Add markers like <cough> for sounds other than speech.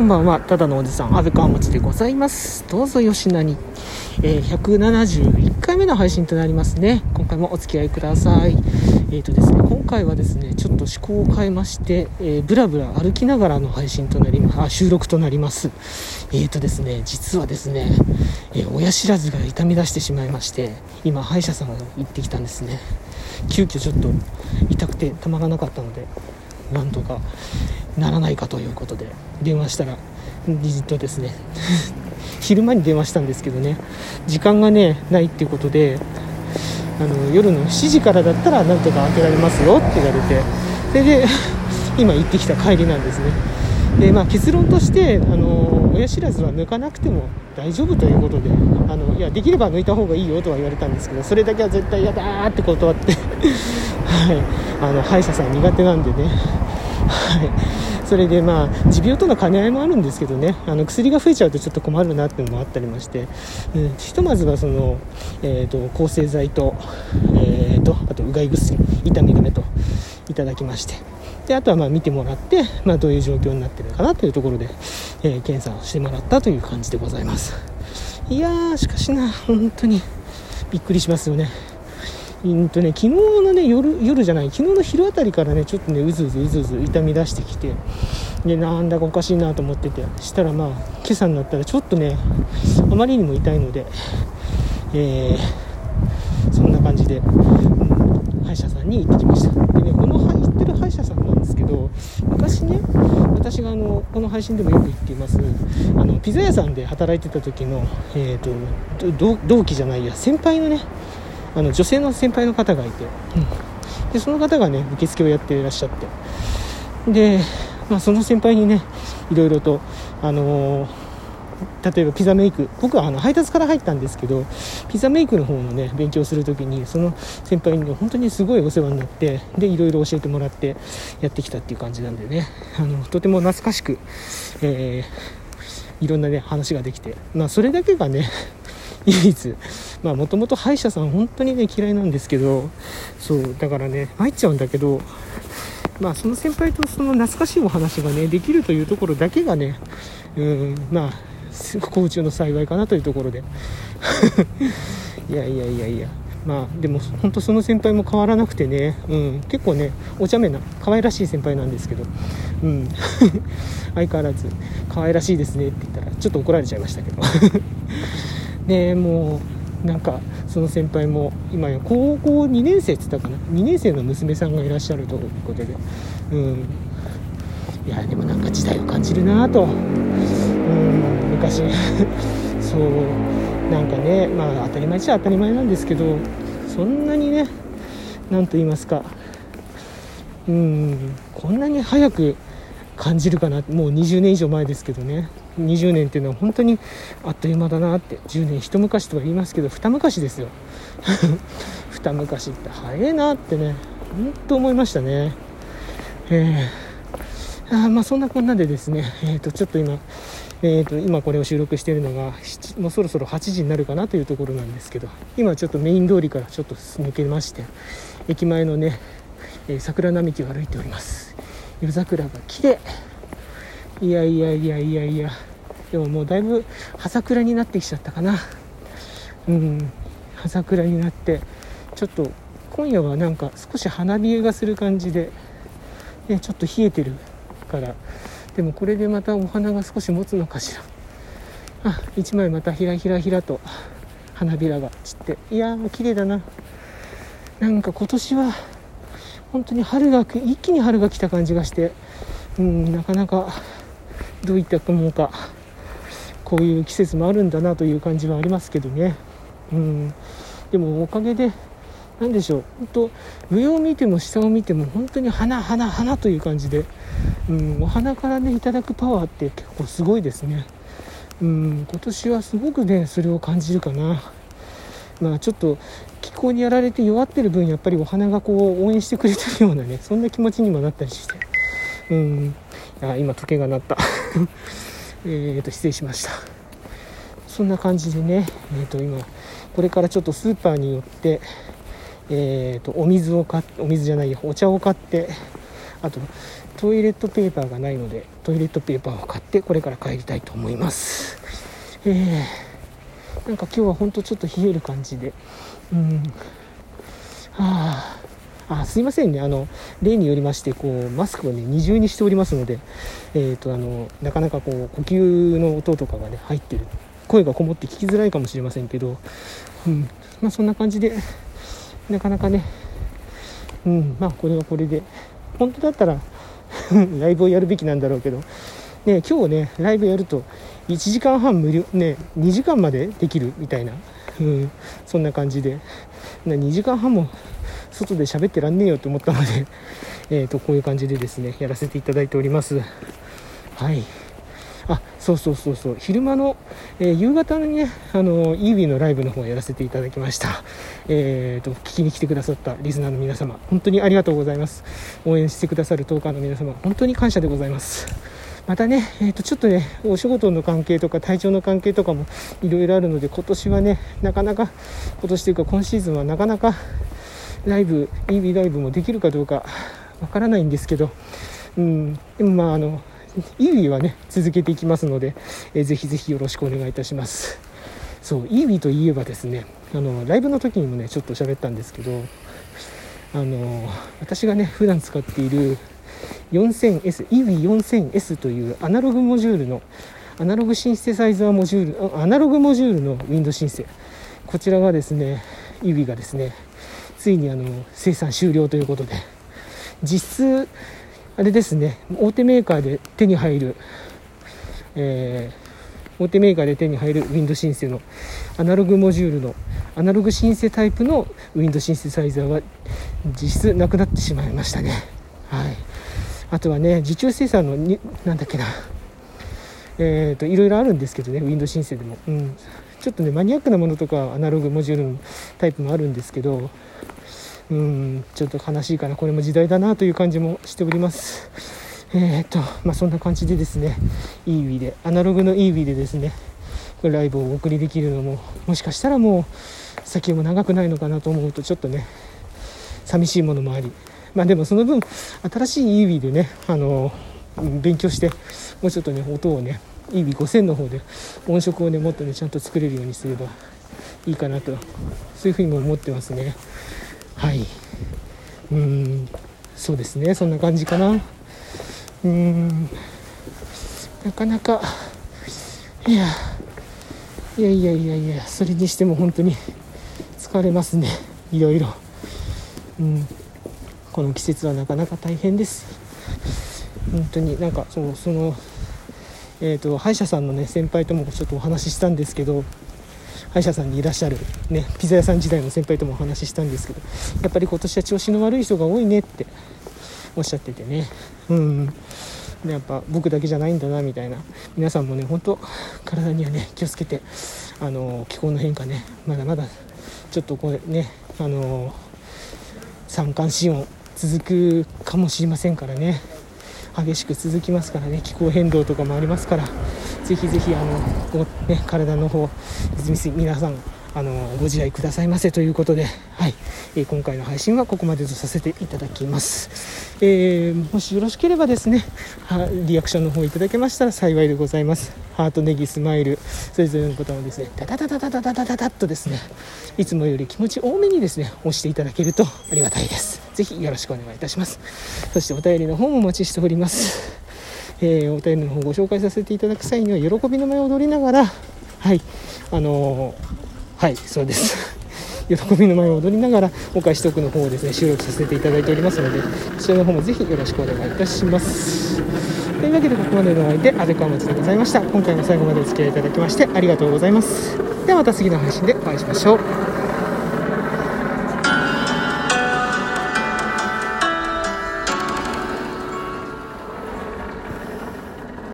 こんばんは。ただのおじさん安倍川持でございます。どうぞよしなに、えー、171回目の配信となりますね。今回もお付き合いください。えーとですね今回はですねちょっと思考を変えまして、えー、ブラブラ歩きながらの配信となりまあ収録となります。えーとですね実はですね、えー、親知らずが痛み出してしまいまして今歯医者さんが行ってきたんですね。急遽ちょっと痛くてたまらなかったのでなんとかならないかということで電話したらじっとですね <laughs> 昼間に電話したんですけどね時間がねないっていうことであの夜の7時からだったらなんとか開けられますよって言われてそれで <laughs> 今行ってきた帰りなんですね。で、まあ、結論としてあの親知らずは抜かなくても大丈夫ということであのいやできれば抜いた方がいいよとは言われたんですけどそれだけは絶対嫌だーって断って <laughs> はいあの歯医者さん苦手なんでね。はい。それでまあ持病との兼ね合いもあるんですけどね。あの薬が増えちゃうとちょっと困るなっていうのもあったりまして、うん、ひとまずはその、えーと、抗生剤と,、えーと、あとうがい薬痛み止めといただきまして。であとはまあ見てもらって、まあ、どういう状況になってるかなというところで、えー、検査をしてもらったという感じでございます。いやーしかしな本当にびっくりしますよね。うんとね、昨日のね夜夜じゃない昨日の昼あたりからねちょっとねうずうずうずうず痛み出してきてでなんだかおかしいなと思っててしたらまあ今朝になったらちょっとねあまりにも痛いので、えー、そんな感じで、うん、歯医者さんに行ってきました。でねこの行ってる歯医者さんなんですけど昔ね私があのこの配信でもよく言っていますあのピザ屋さんで働いてた時の、えーと同期じゃないや先輩のねあの女性の先輩の方がいて、うん、でその方がね受付をやっていらっしゃって。で、まあ、その先輩にねいろいろと、あのー、例えばピザメイク。僕はあの配達から入ったんですけどピザメイクの方のね勉強する時にその先輩に、ね、本当にすごいお世話になってでいろいろ教えてもらってやってきたっていう感じなんでね。あのとても懐かしく、えー、いろんなね話ができて、まあ、それだけがね唯一。まあもともと歯医者さん本当にね嫌いなんですけどそうだからね参っちゃうんだけどまあその先輩とその懐かしいお話がねできるというところだけがねうんまあ不幸中の幸いかなというところで。<laughs> いやいやいやいや。まあでも本当その先輩も変わらなくてね、うん、結構ねお茶目な可愛らしい先輩なんですけど、うん、<laughs> 相変わらず可愛らしいですねって言ったらちょっと怒られちゃいましたけど。でもうなんかその先輩も今や高校2年生って言ったかな？2年生の娘さんがいらっしゃるということでうん。いやでもなんか時代を感じるなと。うん昔。<laughs> そう。なんかねまあ当たり前っちゃ当たり前なんですけどそんなにね何と言いますか。うんこんなに早く感じるかなもう20年以上前ですけどね。20年っていうのは本当にあっという間だなって10年一昔とは言いますけど二昔ですよ。<laughs> 二昔って早いなってね本当思いましたね。えー、あまあそんなこんなでですねえっ、ー、とちょっと今えーと、今これを収録しているのがもうそろそろ8時になるかなというところなんですけど今ちょっとメイン通りからちょっと抜けまして駅前のね、えー、桜並木を歩いております。夜桜が綺麗いやいやいやいやいや。でももうだいぶ葉桜になってきちゃったかな。うん。葉桜になって。ちょっと今夜はなんか少し花冷えがする感じで、ね、ちょっと冷えてるから。でもこれでまたお花が少し持つのかしら。あ1枚またひらひらひらと花びらが散って。いやー綺麗だな。なんか今年は本当に春が一気に春が来た感じがしてうんなかなかどういったものかこういう季節もあるんだなという感じはありますけどね、うん、でもおかげで何でしょう本当上を見ても下を見ても本当に花花花という感じで、うん、お花からねいただくパワーって結構すごいですね、うん、今年はすごくねそれを感じるかな。まあちょっと気候にやられて弱ってる分やっぱりお花がこう応援してくれてるようなね <laughs> そんな気持ちにもなったりして。うん。あ今時計が鳴った。<laughs> えっと失礼しました。そんな感じでね、えー、と今これからちょっとスーパーに寄って、えー、とお水を買っお水じゃないお茶を買ってあとトイレットペーパーがないのでトイレットペーパーを買ってこれから帰りたいと思います。えー、なんか今日は本当ちょっと冷える感じで。うん。はああすいませんね。あの例によりましてこうマスクを、ね、二重にしておりますので、えーと、あのなかなかこう呼吸の音とかが、ね、入ってる。声がこもって聞きづらいかもしれませんけど、うん。まあ、そんな感じでなかなかね、うん。まあ、これはこれで。本当だったら <laughs> ライブをやるべきなんだろうけど、ね、今日ねライブやると1時間半無料、ね、2時間までできるみたいな、うん、そんな感じで。2時間半も外で喋ってらんねえよと思ったので、<laughs> えー、とこういう感じでですねやらせていただいております。はい。あそうそうそうそう。昼間の、えー、夕方にねあのイービーのライブの方をやらせていただきました。えーと聞きに来てくださったリスナーの皆様本当にありがとうございます。応援してくださるトーカーの皆様本当に感謝でございます。またね、えー、とちょっとねお仕事の関係とか体調の関係とかもいろいろあるので今年はねなかなか今年というか今シーズンはなかなかライブ EB ライブもできるかどうかわからないんですけど、うん、でもまああの EB はね続けていきますので、えー、ぜひぜひよろしくお願いいたします。そう EB といえばですねあのライブの時にもねちょっと喋ったんですけどあの私がね普段使っている 4000S、EV4000S というアナログモジュールのアナログシンセサイザーモジュールアナログモジュールのウィンドシンセ。こちらがですね EV がですねついにあの生産終了ということで。実質あれですね大手メーカーで手に入る、えー、大手メーカーで手に入るウィンドシンセのアナログモジュールのアナログシンセタイプのウィンドシンセサイザーは実質なくなってしまいましたね。はい。あとはね受注生産のになんだっけな。えーと、いろいろあるんですけどねウィンドシンセでも、うん、ちょっとねマニアックなものとかアナログモジュールのタイプもあるんですけどうん。ちょっと悲しいかな。これも時代だなという感じもしております。えー、っとまあそんな感じでですね EV でアナログの EV でですねこれライブをお送りできるのももしかしたらもう先も長くないのかなと思うとちょっとね寂しいものもあり。<laughs> まあでもその分新しい EV でねあの勉強してもうちょっとね音をね EV5000 の方で音色をねもっとねちゃんと作れるようにすればいいかなとそういうふうにも思ってますね。はい。うん。そうですね。そんな感じかな。うん。なかなかいや。いやいやいやいやそれにしても本当に疲れますね。いろいろ。うん。この季節はなかなか大変です。本当になんかそうそのえーと歯医者さんのね先輩ともちょっとお話ししたんですけど歯医者さんにいらっしゃる、ね、ピザ屋さん時代の先輩ともお話ししたんですけどやっぱり今年は調子の悪い人が多いねっておっしゃっててね。うんでやっぱ僕だけじゃないんだなみたいな。皆さんもね本当体にはね気をつけてあの気候の変化ねまだまだちょっとこれねあの三寒四温続くかもしれませんからね。激しく続きますからね。気候変動とかもありますから。ぜひぜひあのこう、ね、体の方皆さんあのご自愛くださいませということで、はい。えー、今回の配信はここまでとさせていただきます、えー、もしよろしければですねリアクションの方いただけましたら幸いでございます。ハートネギスマイル。それぞれのボタンをですねダダダダダダダダダダッとですねいつもより気持ち多めにですね押していただけるとありがたいです。ぜひよろしくお願いいたします。そしてお便りの方もお待ちしております。えー、お便りの方ご紹介させていただく際には喜びの舞を踊りながらはい。あのー、はいそうです。<laughs> 喜びの舞を踊りながらお返しトークの方をですね収録させていただいておりますのでそちらの方もぜひよろしくお願いいたします。というわけでここまでのお相手阿部川町でございました。今回も最後までお付き合いいただきましてありがとうございます。ではまた次の配信でお会いしましょう。